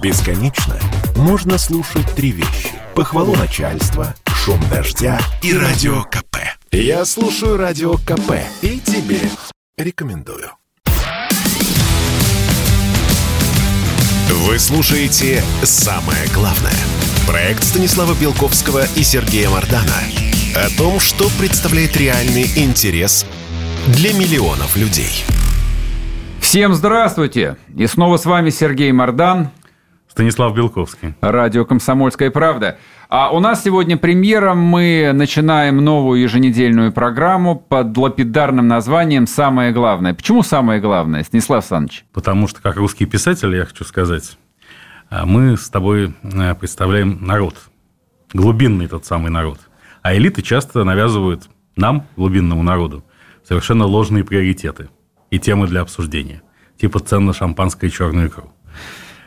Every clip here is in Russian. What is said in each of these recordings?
Бесконечно можно слушать три вещи. Похвалу начальства, шум дождя и радио КП. Я слушаю радио КП и тебе рекомендую. Вы слушаете «Самое главное». Проект Станислава Белковского и Сергея Мардана о том, что представляет реальный интерес для миллионов людей. Всем здравствуйте! И снова с вами Сергей Мордан. Станислав Белковский. Радио «Комсомольская правда». А у нас сегодня премьера. Мы начинаем новую еженедельную программу под лапидарным названием «Самое главное». Почему «Самое главное», Станислав Александрович? Потому что, как русский писатель, я хочу сказать, а, мы с тобой э, представляем народ. Глубинный тот самый народ. А элиты часто навязывают нам, глубинному народу, совершенно ложные приоритеты и темы для обсуждения. Типа цен на шампанское и черную икру.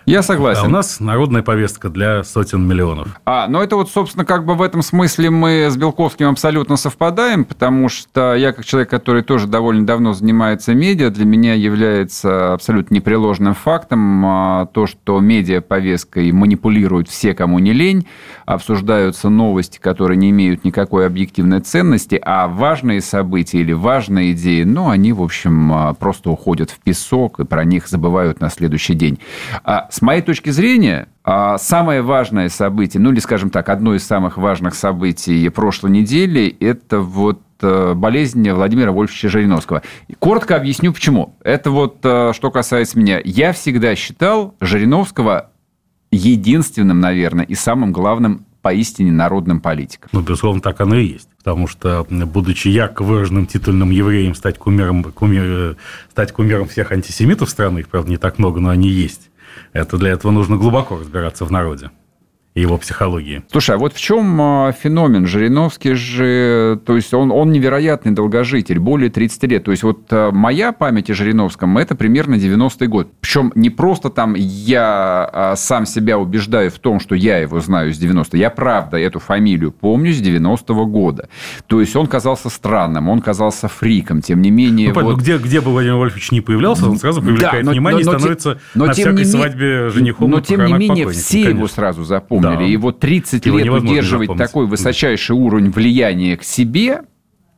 Я согласен. А у нас народная повестка для сотен миллионов. А, ну это вот, собственно, как бы в этом смысле мы с Белковским абсолютно совпадаем, потому что я, как человек, который тоже довольно давно занимается медиа, для меня является абсолютно непреложным фактом а, то, что медиа-повесткой манипулируют все, кому не лень, обсуждаются новости, которые не имеют никакой объективной ценности, а важные события или важные идеи, ну, они, в общем, а, просто уходят в песок и про них забывают на следующий день. С моей точки зрения, а, самое важное событие, ну или, скажем так, одно из самых важных событий прошлой недели, это вот э, болезнь Владимира Вольфовича Жириновского. Коротко объясню, почему. Это вот э, что касается меня. Я всегда считал Жириновского единственным, наверное, и самым главным поистине народным политиком. Ну, безусловно, так оно и есть. Потому что, будучи ярко выраженным титульным евреем, стать кумиром, кумир, э, стать кумиром всех антисемитов страны, их, правда, не так много, но они есть, это для этого нужно глубоко разбираться в народе его психологии. Слушай, а вот в чем а, феномен? Жириновский же, то есть он, он невероятный долгожитель, более 30 лет. То есть вот а, моя память о Жириновском – это примерно 90-й год. Причем не просто там я а, сам себя убеждаю в том, что я его знаю с 90 Я правда эту фамилию помню с 90-го года. То есть он казался странным, он казался фриком, тем не менее... Ну, вот... где, где бы Владимир Вольфович не появлялся, он сразу привлекает да, но, внимание но, но, и становится но, на всякой не... свадьбе женихом Но тем не менее все его сразу запомнили запомнили. Да. Вот 30 Его лет удерживать запомнить. такой высочайший уровень влияния к себе,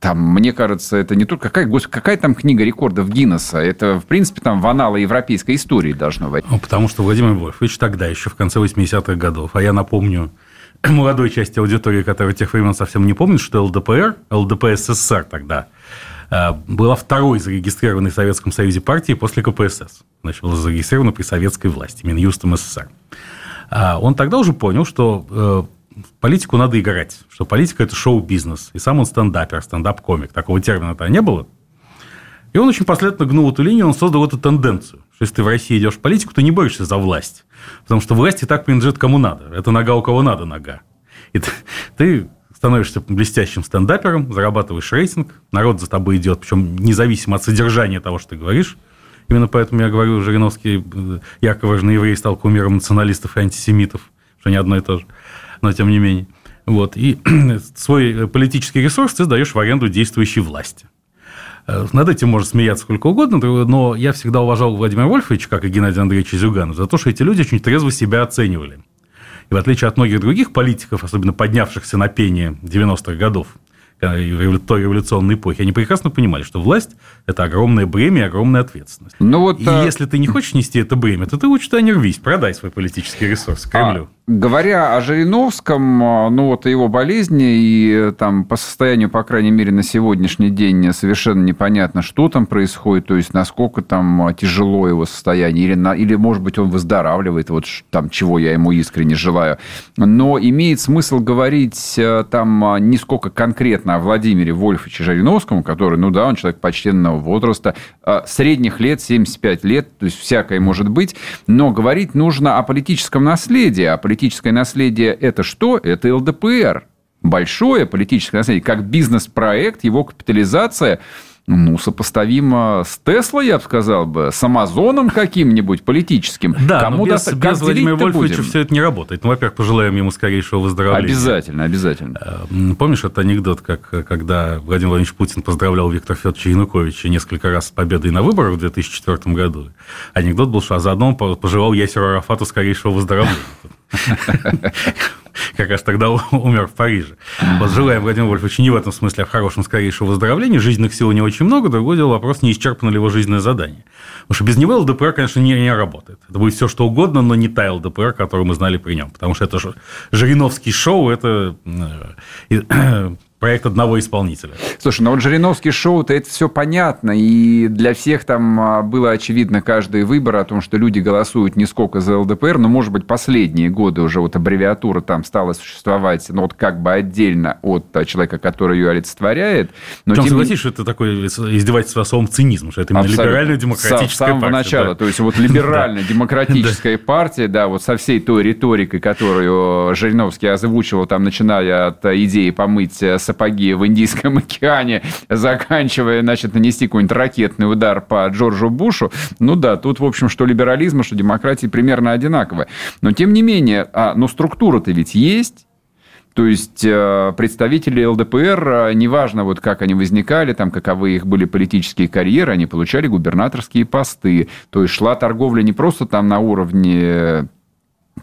там, мне кажется, это не только... Какая, какая там книга рекордов Гиннесса? Это, в принципе, там в аналы европейской истории должно быть. Ну, потому что Владимир Вольфович тогда, еще в конце 80-х годов, а я напомню молодой части аудитории, которая тех времен совсем не помнит, что ЛДПР, ЛДПССР тогда, э, была второй зарегистрированной в Советском Союзе партией после КПСС. Значит, была зарегистрирована при советской власти, Минюстом СССР. А он тогда уже понял, что э, политику надо играть, что политика – это шоу-бизнес. И сам он стендапер, стендап-комик. Такого термина-то не было. И он очень последовательно гнул эту линию, он создал эту тенденцию, что если ты в России идешь в политику, то не борешься за власть. Потому что власть и так принадлежит кому надо. Это нога у кого надо нога. И ты, ты становишься блестящим стендапером, зарабатываешь рейтинг, народ за тобой идет, причем независимо от содержания того, что ты говоришь. Именно поэтому я говорю, Жириновский э, ярко важный еврей стал кумиром националистов и антисемитов, что не одно и то же, но тем не менее. Вот. И свой политический ресурс ты сдаешь в аренду действующей власти. Э, над этим можно смеяться сколько угодно, но я всегда уважал Владимира Вольфовича, как и Геннадия Андреевича Зюганова, за то, что эти люди очень трезво себя оценивали. И в отличие от многих других политиков, особенно поднявшихся на пение 90-х годов, революционной эпохи, они прекрасно понимали, что власть – это огромное бремя и огромная ответственность. Ну, вот, и а... если ты не хочешь нести это бремя, то ты лучше туда не рвись, продай свой политический ресурс Кремлю. А, говоря о Жириновском, а, ну вот о его болезни, и там по состоянию, по крайней мере, на сегодняшний день совершенно непонятно, что там происходит, то есть насколько там тяжело его состояние, или, на, или может быть, он выздоравливает, вот там, чего я ему искренне желаю. Но имеет смысл говорить там не сколько конкретно о Владимире Вольфовиче Жириновском, который, ну да, он человек почтенного возраста, а, средних лет, 75 лет, то есть всякое может быть, но говорить нужно о политическом наследии. А политическое наследие – это что? Это ЛДПР. Большое политическое наследие, как бизнес-проект, его капитализация ну, сопоставимо с Теслой, я бы сказал бы, с Амазоном каким-нибудь политическим. Да, Кому но без, без Владимира Вольфовича будем? все это не работает. Ну, во-первых, пожелаем ему скорейшего выздоровления. Обязательно, обязательно. Э, помнишь этот анекдот, как когда Владимир Владимирович Путин поздравлял Виктора Федоровича Януковича несколько раз с победой на выборах в 2004 году? Анекдот был, что а заодно пожелал Ясеру Арафату скорейшего выздоровления. как раз тогда умер в Париже. Вот желаем Владимиру Вольфовичу не в этом смысле, а в хорошем, скорейшего выздоровления. Жизненных сил не очень много. Другое дело вопрос, не исчерпано ли его жизненное задание. Потому что без него ЛДПР, конечно, не, не работает. Это будет все, что угодно, но не та ЛДПР, которую мы знали при нем. Потому что это же Жириновский шоу, это э, проект одного исполнителя. Слушай, ну вот Жириновский шоу-то это все понятно, и для всех там а, было очевидно каждый выбор о том, что люди голосуют не сколько за ЛДПР, но, может быть, последние годы уже вот аббревиатура там стала существовать, ну, вот как бы отдельно от человека, который ее олицетворяет. Но Там, тем... согласись, что это такой издевательство особым цинизмом, что это именно либеральная демократическая С самого партия. начала, да. то есть вот либеральная демократическая партия, да, вот со всей той риторикой, которую Жириновский озвучивал, там, начиная от идеи помыть с сапоги в Индийском океане, заканчивая, значит, нанести какой-нибудь ракетный удар по Джорджу Бушу, ну да, тут, в общем, что либерализм, что демократия примерно одинаковые. Но, тем не менее, а, ну, структура-то ведь есть, то есть э, представители ЛДПР, э, неважно, вот как они возникали, там, каковы их были политические карьеры, они получали губернаторские посты. То есть шла торговля не просто там на уровне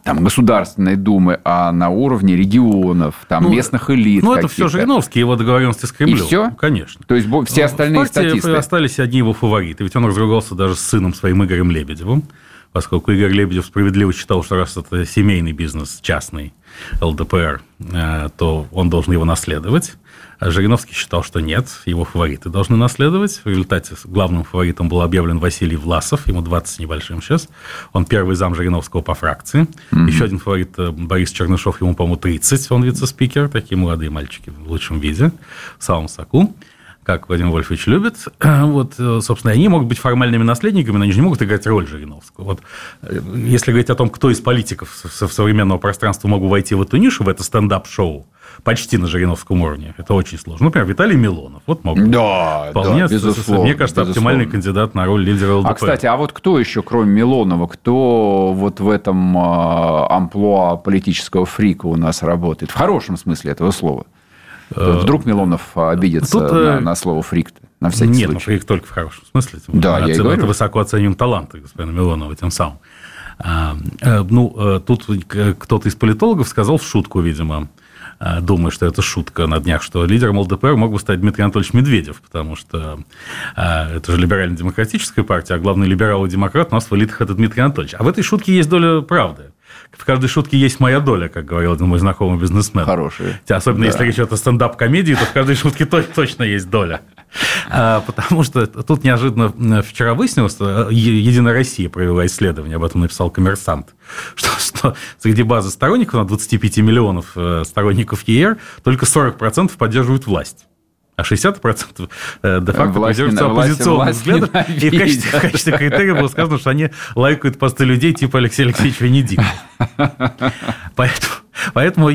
там, Государственной Думы, а на уровне регионов, там, ну, местных элит. Ну, это все Жириновский, его договоренности с Кремлем. И все? Конечно. То есть, все остальные в статисты. остались одни его фавориты. Ведь он разругался даже с сыном своим Игорем Лебедевым, поскольку Игорь Лебедев справедливо считал, что раз это семейный бизнес, частный, ЛДПР, э, то он должен его наследовать. Жириновский считал, что нет, его фавориты должны наследовать. В результате главным фаворитом был объявлен Василий Власов, ему 20 с небольшим сейчас. Он первый зам Жириновского по фракции. Mm-hmm. Еще один фаворит э, Борис Чернышов, ему, по-моему, 30, он вице-спикер. Такие молодые мальчики в лучшем виде, в самом соку как Владимир Вольфович любит. Вот, э, собственно, они могут быть формальными наследниками, но они же не могут играть роль Жириновского. Вот, э, если говорить о том, кто из политиков современного пространства мог бы войти в эту нишу, в это стендап-шоу, почти на Жириновском уровне. Это очень сложно. Например, Виталий Милонов. Вот мог. Да, Вполне, да, безусловно. Мне кажется, безусловно. оптимальный кандидат на роль лидера ЛДПР. А, кстати, а вот кто еще, кроме Милонова, кто вот в этом а, амплуа политического фрика у нас работает? В хорошем смысле этого слова. Э, вдруг Милонов обидится Тут, на, э, на слово фрик на всякий нет, случай. Нет, фрик только в хорошем смысле. Да, я говорю. Это высоко оценим таланты господина Милонова тем самым. А, э, ну, тут кто-то из политологов сказал в шутку, видимо, думаю, что это шутка на днях, что лидером ЛДПР мог бы стать Дмитрий Анатольевич Медведев, потому что э, это же либерально-демократическая партия, а главный либерал и демократ у нас в элитах – это Дмитрий Анатольевич. А в этой шутке есть доля правды. В каждой шутке есть моя доля, как говорил один мой знакомый бизнесмен. Хороший. Особенно да. если речь идет о стендап-комедии, то в каждой шутке точно есть доля. А, потому что тут неожиданно вчера выяснилось, что э, Единая Россия провела исследование, об этом написал коммерсант, что, что среди базы сторонников, на 25 миллионов э, сторонников ЕР, только 40% поддерживают власть а 60% э, де-факто придерживаются оппозиционных взглядов. И в качестве, в качестве критерия было сказано, что они лайкают посты людей типа Алексея Алексеевича Венедиктова. Поэтому Поэтому,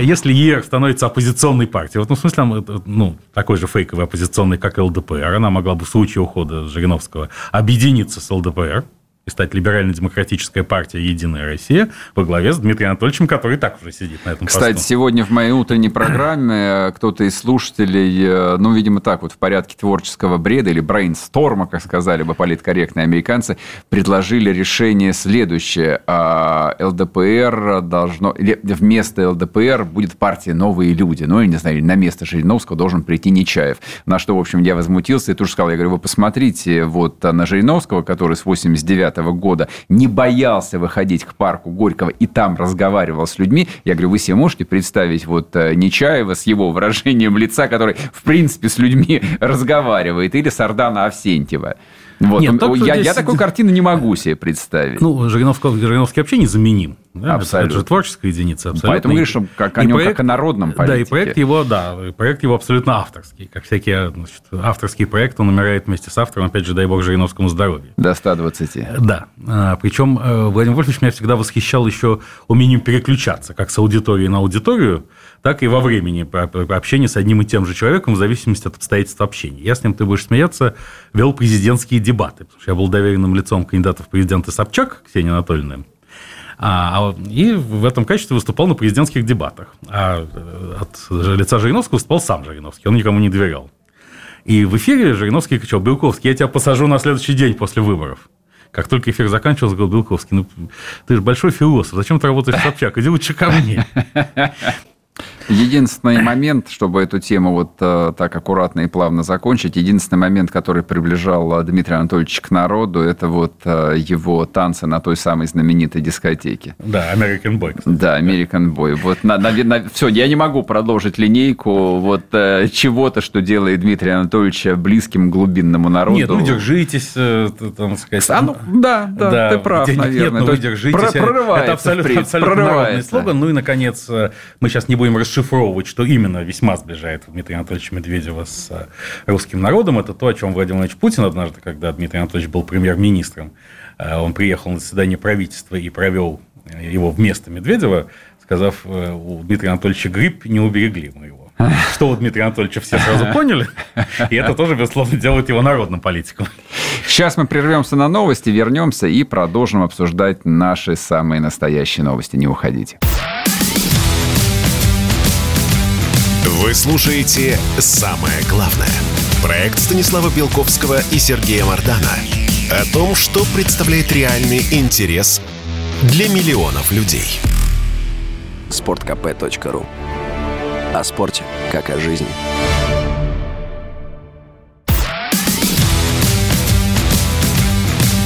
если ЕР становится оппозиционной партией, в этом смысле, ну, такой же фейковой оппозиционной, как ЛДПР, она могла бы в случае ухода Жириновского объединиться с ЛДПР, и стать либерально-демократическая партия «Единая Россия» во главе с Дмитрием Анатольевичем, который так уже сидит на этом Кстати, сегодня в моей утренней программе э, кто-то из слушателей, э, ну, видимо, так вот в порядке творческого бреда или брейнсторма, как сказали бы политкорректные американцы, предложили решение следующее. А, ЛДПР должно... Вместо ЛДПР будет партия «Новые люди». Ну, я не знаю, на место Жириновского должен прийти Нечаев. На что, в общем, я возмутился и тоже сказал, я говорю, вы посмотрите вот на Жириновского, который с 89 1995 года не боялся выходить к парку Горького и там разговаривал с людьми, я говорю, вы себе можете представить вот э, Нечаева с его выражением лица, который, в принципе, с людьми разговаривает, или Сардана Авсентьева? Вот, Нет, он, я, здесь... я такой картины не могу себе представить. Ну, Жириновский, Жириновский вообще незаменим. Да? Абсолютно. Это же творческая единица. Абсолютно. Поэтому говоришь, что как о нем проект, как о народном политике. Да, и проект его, да, проект его абсолютно авторский. Как всякие значит, авторские проекты, он умирает вместе с автором, опять же, дай бог Жириновскому здоровья. До 120. Да. А, причем э, Владимир Вольфович меня всегда восхищал еще умением переключаться, как с аудитории на аудиторию, так и во времени общения с одним и тем же человеком в зависимости от обстоятельств общения. Я с ним, ты будешь смеяться, вел президентские дебаты, потому что я был доверенным лицом кандидата в президенты Собчак, Ксения Анатольевна, а, и в этом качестве выступал на президентских дебатах. А э, от лица Жириновского выступал сам Жириновский, он никому не доверял. И в эфире Жириновский кричал, Белковский, я тебя посажу на следующий день после выборов. Как только эфир заканчивался, говорил Белковский, ну, ты же большой философ, зачем ты работаешь в Собчак? Иди лучше ко мне. Единственный момент, чтобы эту тему вот э, так аккуратно и плавно закончить, единственный момент, который приближал э, Дмитрия Анатольевича к народу, это вот э, его танцы на той самой знаменитой дискотеке. Да, American Boy. Кстати. Да, American Boy. Вот на, на, на, все, я не могу продолжить линейку вот чего-то, что делает Дмитрия Анатольевича близким глубинному народу. Нет, ну держитесь, там сказать. А, ну, да, да, да, ты прав, нет, наверное. Нет, ну, вы держитесь. Это абсолютно, абсолютно народный слоган. Ну и, наконец, мы сейчас не будем расшифровать расшифровывать, что именно весьма сближает Дмитрия Анатольевича Медведева с э, русским народом, это то, о чем Владимир Владимирович Путин однажды, когда Дмитрий Анатольевич был премьер-министром, э, он приехал на заседание правительства и провел э, его вместо Медведева, сказав, у Дмитрия Анатольевича грипп, не уберегли мы его. Что у Дмитрия Анатольевича все сразу поняли, и это тоже, безусловно, делает его народным политиком. Сейчас мы прервемся на новости, вернемся и продолжим обсуждать наши самые настоящие новости. Не уходите. Вы слушаете «Самое главное». Проект Станислава Белковского и Сергея Мардана о том, что представляет реальный интерес для миллионов людей. Спорткп.ру О спорте, как о жизни.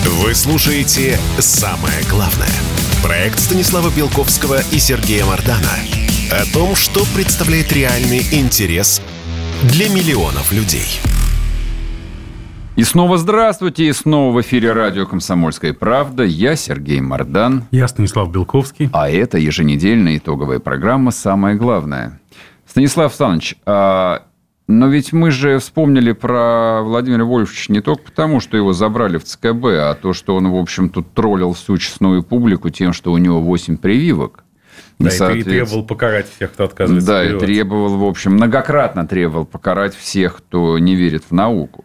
Вы слушаете «Самое главное». Проект Станислава Белковского и Сергея Мардана – о том, что представляет реальный интерес для миллионов людей. И снова здравствуйте, и снова в эфире радио «Комсомольская правда». Я Сергей Мордан. Я Станислав Белковский. А это еженедельная итоговая программа «Самое главное». Станислав Александрович, а но ведь мы же вспомнили про Владимира Вольфовича не только потому, что его забрали в ЦКБ, а то, что он, в общем, тут троллил всю честную публику тем, что у него 8 прививок. Да, и, и требовал покарать всех, кто отказывается Да, и требовал, в общем, многократно требовал покарать всех, кто не верит в науку.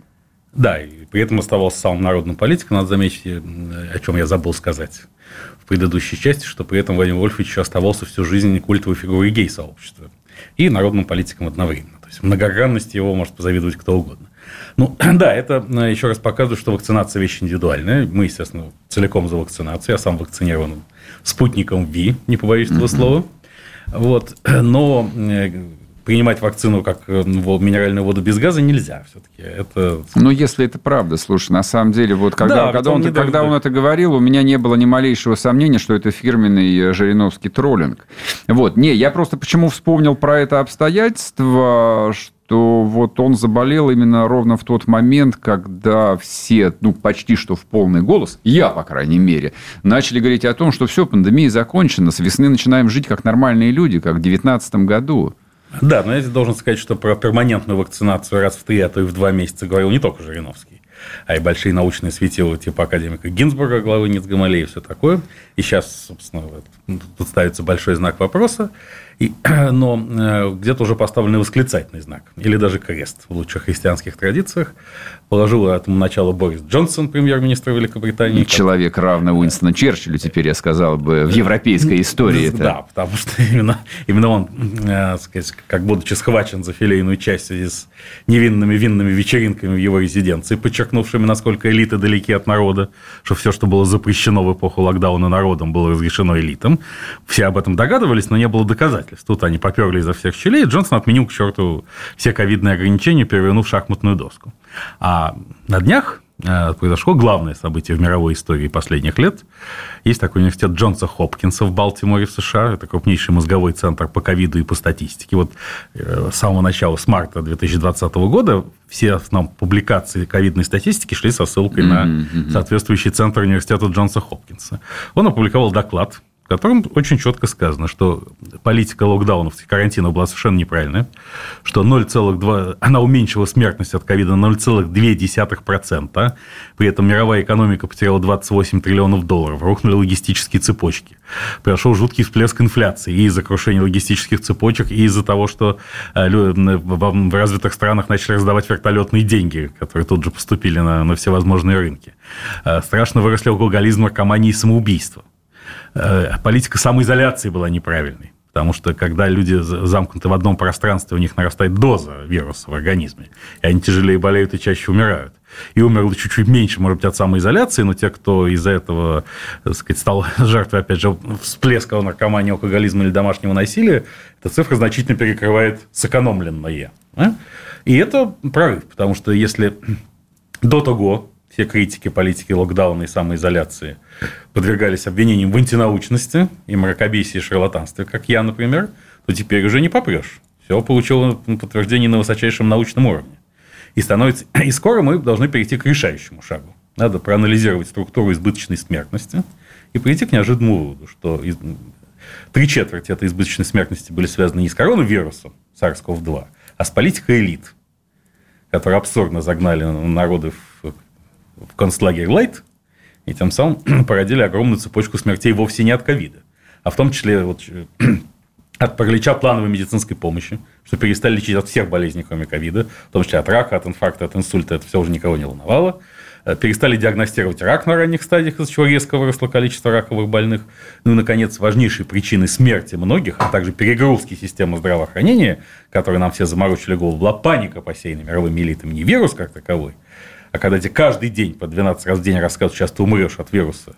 Да, и при этом оставался самым народным политиком. Надо заметить, о чем я забыл сказать в предыдущей части, что при этом Владимир Вольфович оставался всю жизнь культовой фигурой гей-сообщества и народным политиком одновременно. То есть многогранности его может позавидовать кто угодно. Ну, да, это э, еще раз показывает, что вакцинация вещь индивидуальная. Мы, естественно, целиком за вакцинацию. Я сам вакцинирован спутником ВИ, не побоюсь этого слова. Вот. Но э, принимать вакцину как э, минеральную воду без газа нельзя все-таки. Это... Ну, если это правда, слушай, на самом деле, вот когда, да, когда, он, он когда он это говорил, у меня не было ни малейшего сомнения, что это фирменный э, Жириновский троллинг. Вот, не, я просто почему вспомнил про это обстоятельство, что что вот он заболел именно ровно в тот момент, когда все, ну, почти что в полный голос, я, по крайней мере, начали говорить о том, что все, пандемия закончена, с весны начинаем жить как нормальные люди, как в 2019 году. Да, но я должен сказать, что про перманентную вакцинацию раз в три, а то и в два месяца говорил не только Жириновский, а и большие научные светила типа академика Гинзбурга, главы НИЦ Гамалея и все такое. И сейчас, собственно, тут ставится большой знак вопроса. И, но э, где-то уже поставлен восклицательный знак, или даже крест в лучших христианских традициях. Положил этому начало Борис Джонсон, премьер-министр Великобритании. Человек равный Уинстону Черчиллю, теперь я сказал бы, в европейской истории. Да, потому что именно, именно он, э, сказать, как будучи схвачен за филейную часть в связи с невинными винными вечеринками в его резиденции, подчеркнувшими, насколько элиты далеки от народа, что все, что было запрещено в эпоху локдауна народом, было разрешено элитам. Все об этом догадывались, но не было доказательств обстоятельств. Тут они поперли изо всех щелей, Джонсон отменил к черту все ковидные ограничения, перевернув шахматную доску. А на днях э, произошло главное событие в мировой истории последних лет. Есть такой университет Джонса Хопкинса в Балтиморе, в США. Это крупнейший мозговой центр по ковиду и по статистике. Вот э, с самого начала, с марта 2020 года, все основные публикации ковидной статистики шли со ссылкой mm-hmm. на соответствующий центр университета Джонса Хопкинса. Он опубликовал доклад в котором очень четко сказано, что политика локдаунов карантина была совершенно неправильная, что 0,2, она уменьшила смертность от ковида на 0,2%, при этом мировая экономика потеряла 28 триллионов долларов, рухнули логистические цепочки, произошел жуткий всплеск инфляции и из-за крушения логистических цепочек, и из-за того, что э, в развитых странах начали раздавать вертолетные деньги, которые тут же поступили на, на всевозможные рынки. Э, страшно выросли алкоголизм, наркомания и самоубийство. Э, политика самоизоляции была неправильной. Потому что когда люди замкнуты в одном пространстве, у них нарастает доза вируса в организме, и они тяжелее болеют и чаще умирают. И умерло чуть-чуть меньше, может быть, от самоизоляции, но те, кто из-за этого так сказать, стал жертвой, опять же, всплеска наркомании, алкоголизма или домашнего насилия, эта цифра значительно перекрывает сэкономленное. И это прорыв, потому что если до того все критики политики локдауна и самоизоляции подвергались обвинениям в антинаучности и мракобесии и шарлатанстве, как я, например, то теперь уже не попрешь. Все получило подтверждение на высочайшем научном уровне. И, становится... и скоро мы должны перейти к решающему шагу. Надо проанализировать структуру избыточной смертности и прийти к неожиданному выводу, что три четверти этой избыточной смертности были связаны не с коронавирусом SARS-CoV-2, а с политикой элит, которые абсурдно загнали народы в в концлагерь Лайт, и тем самым породили огромную цепочку смертей вовсе не от ковида, а в том числе вот, от паралича плановой медицинской помощи, что перестали лечить от всех болезней, кроме ковида, в том числе от рака, от инфаркта, от инсульта, это все уже никого не волновало. Э, перестали диагностировать рак на ранних стадиях, из-за чего резко выросло количество раковых больных. Ну и, наконец, важнейшей причиной смерти многих, а также перегрузки системы здравоохранения, которые нам все заморочили голову, была паника, посеянная мировыми элитами, не вирус как таковой – а когда тебе каждый день по 12 раз в день рассказывают, сейчас ты умрешь от вируса,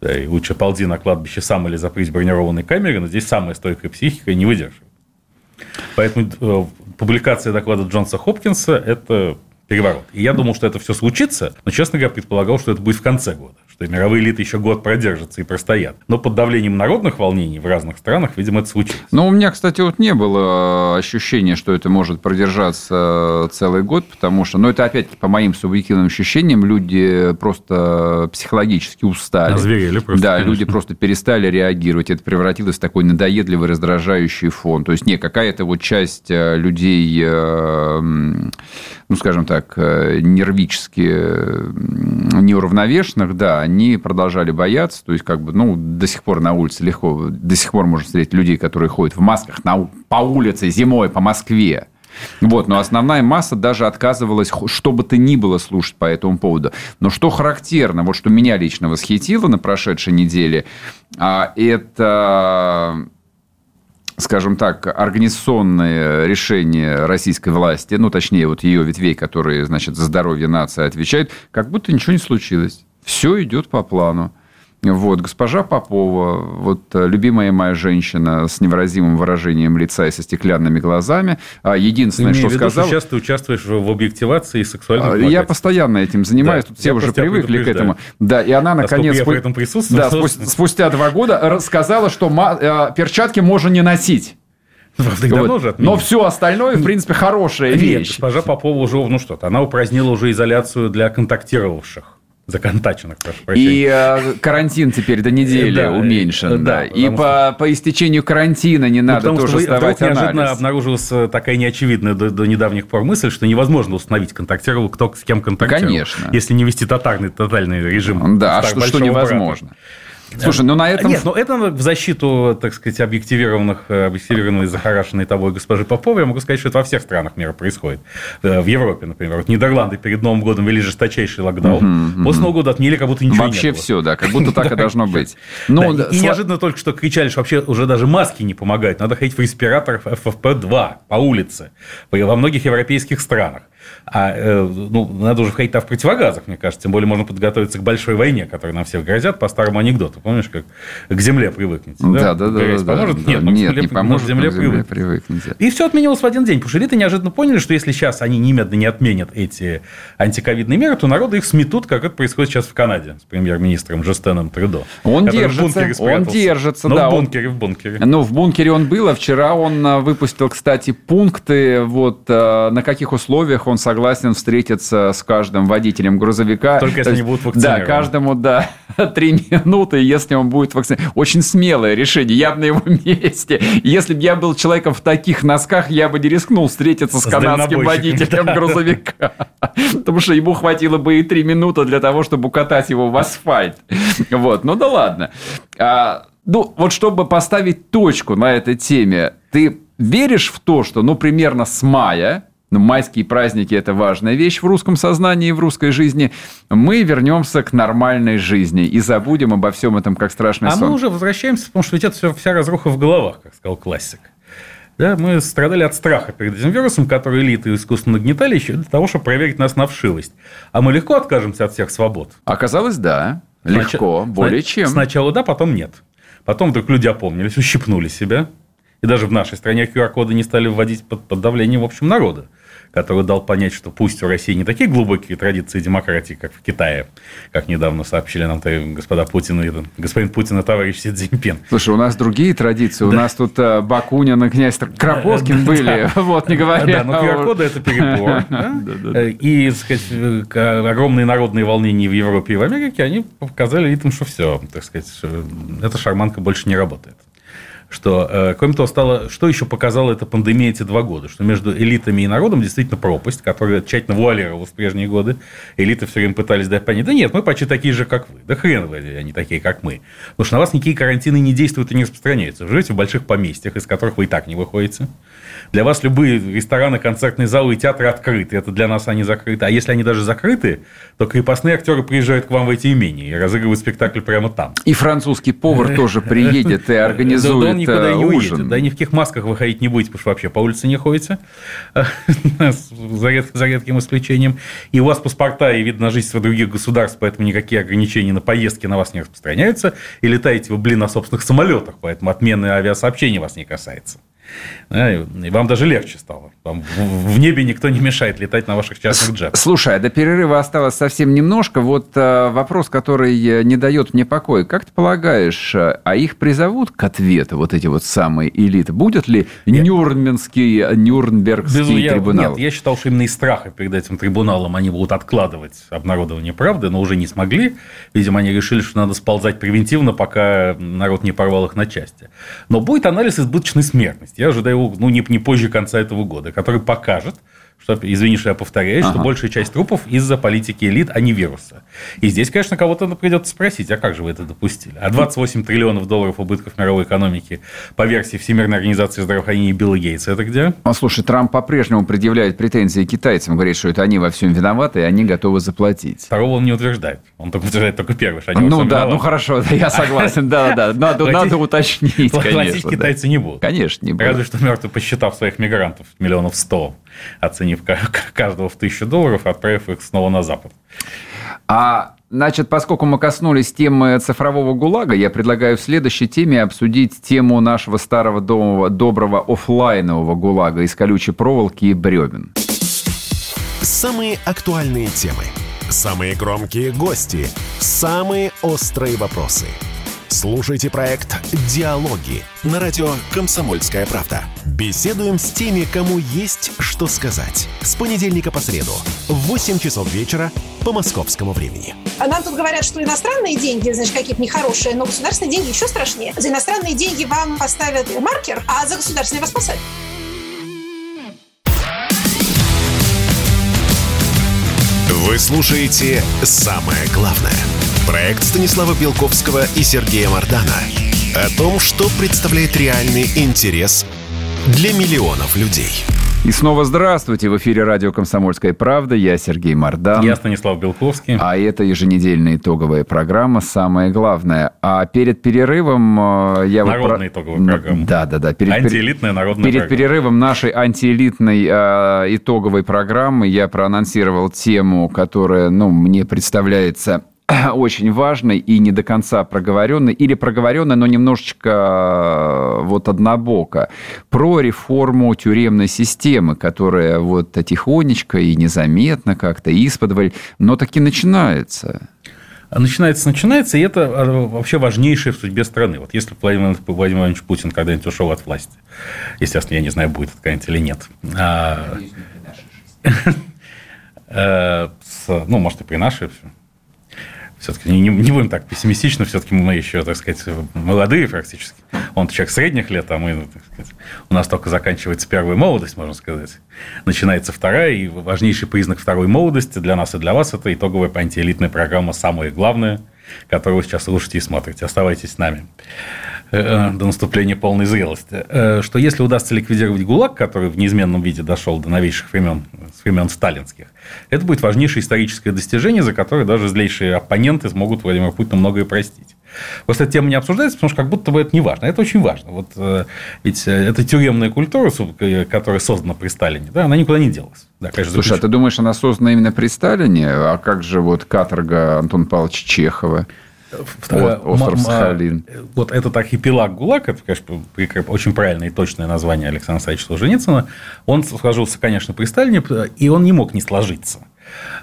да, и лучше ползи на кладбище сам или запрись бронированной камере, но здесь самая стойкая психика не выдерживает. Поэтому э, публикация доклада Джонса Хопкинса – это переворот. И я думал, что это все случится, но, честно говоря, предполагал, что это будет в конце года что мировые элиты еще год продержатся и простоят. Но под давлением народных волнений в разных странах, видимо, это случилось. Ну, у меня, кстати, вот не было ощущения, что это может продержаться целый год, потому что, ну, это опять-таки по моим субъективным ощущениям, люди просто психологически устали. Озверели просто. Да, конечно. люди просто перестали реагировать. Это превратилось в такой надоедливый, раздражающий фон. То есть, не, какая-то вот часть э, людей, э, ну, скажем так, э, нервически неуравновешенных, да, они продолжали бояться, то есть, как бы, ну, до сих пор на улице легко, до сих пор можно встретить людей, которые ходят в масках на, по улице зимой по Москве. Вот, но основная масса даже отказывалась что бы то ни было слушать по этому поводу. Но что характерно, вот что меня лично восхитило на прошедшей неделе, а, это скажем так, организационное решение российской власти, ну, точнее, вот ее ветвей, которые, значит, за здоровье нации отвечают, как будто ничего не случилось. Все идет по плану. Вот, госпожа Попова, вот э, любимая моя женщина с невыразимым выражением лица и со стеклянными глазами. А единственное, что виду, сказала... сейчас ты участвуешь в объективации сексуальных а, Я постоянно этим занимаюсь, да, тут все уже привыкли к этому. Да, и она наконец... Спу... этом да, спустя, спустя два года рассказала, что э, перчатки можно не носить. Вот. Но все остальное, в принципе, хорошая Нет, вещь. Госпожа Попова уже, ну что-то, она упразднила уже изоляцию для контактировавших законтаченных, прошу прощения. И э, карантин теперь до недели да, уменьшен. Да, да. И по, что... по истечению карантина не ну, надо ну, тоже что сдавать анализ. неожиданно обнаружилась э, такая неочевидная до, до недавних пор мысль, что невозможно установить, контактировал кто с кем контактировал. Конечно. Если не вести тотальный, тотальный режим. Да, а что, что невозможно. Аппарата. Слушай, ну на этом... Нет, ну это в защиту, так сказать, объективированных, объективированной, захарашенной тобой госпожи Поповой, я могу сказать, что это во всех странах мира происходит. Э, в Европе, например. Вот Нидерланды перед Новым годом ввели жесточайший локдаун. Угу, После Нового года отменили, как будто ничего Вообще не было. все, да, как будто так и должно быть. Ну, и неожиданно только что кричали, что вообще уже даже маски не помогают. Надо ходить в респираторах FFP2 по улице во многих европейских странах. А э, ну, надо уже входить в противогазах, мне кажется. Тем более можно подготовиться к большой войне, которой нам всех грозят, по старому анекдоту. Помнишь, как к земле привыкнете? Да, да, да. да, поможет? Да, нет, нет, земле, не поможет, к земле, земле привыкнете. И все отменилось в один день. Потому что элиты неожиданно поняли, что если сейчас они немедленно не отменят эти антиковидные меры, то народы их сметут, как это происходит сейчас в Канаде с премьер-министром Жестеном Трюдо. Он держится, он держится, Но да, в он- бункере, в бункере. Ну, в бункере он был, а вчера он а, выпустил, кстати, пункты, вот а, на каких условиях он согласен встретиться с каждым водителем грузовика. Только если есть, они будут Да, вакцинированы. каждому, да, три минуты, если он будет вакцинирован. Очень смелое решение, я бы на его месте. Если бы я был человеком в таких носках, я бы не рискнул встретиться с С канадским водителем да. грузовика. Потому что ему хватило бы и три минуты для того, чтобы укатать его в асфальт. Вот, ну да ладно. А, ну, вот чтобы поставить точку на этой теме, ты веришь в то, что, ну, примерно с мая, майские праздники – это важная вещь в русском сознании и в русской жизни, мы вернемся к нормальной жизни и забудем обо всем этом, как страшный А сон. мы уже возвращаемся, потому что ведь это все, вся разруха в головах, как сказал классик. Да, мы страдали от страха перед этим вирусом, который элиты искусственно нагнетали еще для того, чтобы проверить нас на вшивость. А мы легко откажемся от всех свобод. Оказалось, да, легко, Сначала- более чем. Сначала да, потом нет. Потом вдруг люди опомнились, ущипнули себя. И даже в нашей стране QR-коды не стали вводить под, под давлением, в общем, народа, который дал понять, что пусть у России не такие глубокие традиции демократии, как в Китае, как недавно сообщили нам господа Путин и господин Путин и товарищ Си Цзиньпин. Слушай, у нас другие традиции. У нас тут э, Бакунин и князь Кропоткин были. Вот, не говоря. Да, но QR-коды – это перебор. да? Э, И, так сказать, э, огромные народные волнения в Европе и в Америке, они показали элитам, что все, так сказать, эта шарманка больше не работает. Что, э, кроме того, стало, что еще показала эта пандемия эти два года? Что между элитами и народом действительно пропасть, которая тщательно вуалировалась в прежние годы. Элиты все время пытались дать понять, да нет, мы почти такие же, как вы. Да хрен вы, они такие, как мы. Потому что на вас никакие карантины не действуют и не распространяются. Вы живете в больших поместьях, из которых вы и так не выходите. Для вас любые рестораны, концертные залы и театры открыты. Это для нас они закрыты. А если они даже закрыты, то крепостные актеры приезжают к вам в эти имения и разыгрывают спектакль прямо там. И французский повар тоже приедет и Да, да организует он никуда э, не уедет. Да ни в каких масках выходить не будете, потому что вообще по улице не ходите. За ред- за редким исключением. И у вас паспорта и вид на жительство других государств, поэтому никакие ограничения на поездки на вас не распространяются. И летаете вы, блин, на собственных самолетах, поэтому отмены авиасообщения вас не касается. И вам даже легче стало. Вам в небе никто не мешает летать на ваших частных джетах. Слушай, а до перерыва осталось совсем немножко. Вот э, вопрос, который э, не дает мне покоя. Как ты полагаешь, э, а их призовут к ответу, вот эти вот самые элиты? Будет ли Нюрнбергский, э, Нюрнбергский Безу- я- трибунал? Нет, я считал, что именно из страха перед этим трибуналом они будут откладывать обнародование правды, но уже не смогли. Видимо, они решили, что надо сползать превентивно, пока народ не порвал их на части. Но будет анализ избыточной смертности. Я ожидаю его ну, не, не позже конца этого года, который покажет, что, извини, что я повторяюсь, что Ага. большая часть трупов из-за политики элит, а не вируса. И здесь, конечно, кого-то придется спросить, а как же вы это допустили? А 28 триллионов долларов убытков мировой экономики по версии Всемирной организации здравоохранения Билла Гейтса, это где? А, слушай, Трамп по-прежнему предъявляет претензии китайцам, говорит, что это они во всем виноваты, и они готовы заплатить. Второго он не утверждает. Он только утверждает только первый, что они Ну да, виноваты. ну хорошо, да, я согласен, да, да, надо, надо уточнить, конечно. китайцы не будут. Конечно, не Разве будет. что мертвый, посчитав своих мигрантов миллионов сто, оценив ка- каждого в тысячу долларов, отправив их снова на Запад. А Значит, поскольку мы коснулись темы цифрового ГУЛАГа, я предлагаю в следующей теме обсудить тему нашего старого домового, доброго офлайнового ГУЛАГа из колючей проволоки и бревен. Самые актуальные темы, самые громкие гости, самые острые вопросы. Слушайте проект «Диалоги» на радио «Комсомольская правда». Беседуем с теми, кому есть что сказать. С понедельника по среду в 8 часов вечера по московскому времени. А нам тут говорят, что иностранные деньги, значит, какие-то нехорошие, но государственные деньги еще страшнее. За иностранные деньги вам поставят маркер, а за государственные вас посадят. Вы слушаете «Самое главное». Проект Станислава Белковского и Сергея Мардана о том, что представляет реальный интерес для миллионов людей. И снова здравствуйте. В эфире радио «Комсомольская правда». Я Сергей Мордан. Я Станислав Белковский. А это еженедельная итоговая программа «Самое главное». А перед перерывом э, я... Народная вот... итоговая программа. Да, да, да. Перед... Антиэлитная народная Перед программа. перерывом нашей антиэлитной э, итоговой программы я проанонсировал тему, которая, ну, мне представляется очень важный и не до конца проговоренный, или проговоренный, но немножечко э, вот однобоко, про реформу тюремной системы, которая вот тихонечко и незаметно как-то исподволь, но таки начинается. Начинается, начинается, и это э, вообще важнейшее в судьбе страны. Вот если Владимир Владимир Владимирович Путин когда-нибудь ушел от власти, естественно, я не знаю, будет это когда-нибудь или нет. А... Э, ну, может, и при нашей все-таки не, не будем так пессимистично, все-таки мы еще, так сказать, молодые практически. Он человек средних лет, а мы, так сказать, у нас только заканчивается первая молодость, можно сказать. Начинается вторая, и важнейший признак второй молодости для нас и для вас – это итоговая антиэлитная программа «Самое главное», которую вы сейчас слушаете и смотрите. Оставайтесь с нами. Э, до наступления полной зрелости, э, что если удастся ликвидировать ГУЛАГ, который в неизменном виде дошел до новейших времен, с времен сталинских, это будет важнейшее историческое достижение, за которое даже злейшие оппоненты смогут Владимиру Путину многое простить. Просто эта тема не обсуждается, потому что как будто бы это не важно. Это очень важно. Вот, э, ведь эта тюремная культура, которая создана при Сталине, да, она никуда не делась. Да, конечно, Слушай, заключ... а ты думаешь, она создана именно при Сталине? А как же вот каторга Антона Павловича Чехова? Вот, остров Сахалин. Вот этот архипелаг ГУЛАГ, это, конечно, очень правильное и точное название Александра Александровича Солженицына, он сложился, конечно, при Сталине, и он не мог не сложиться.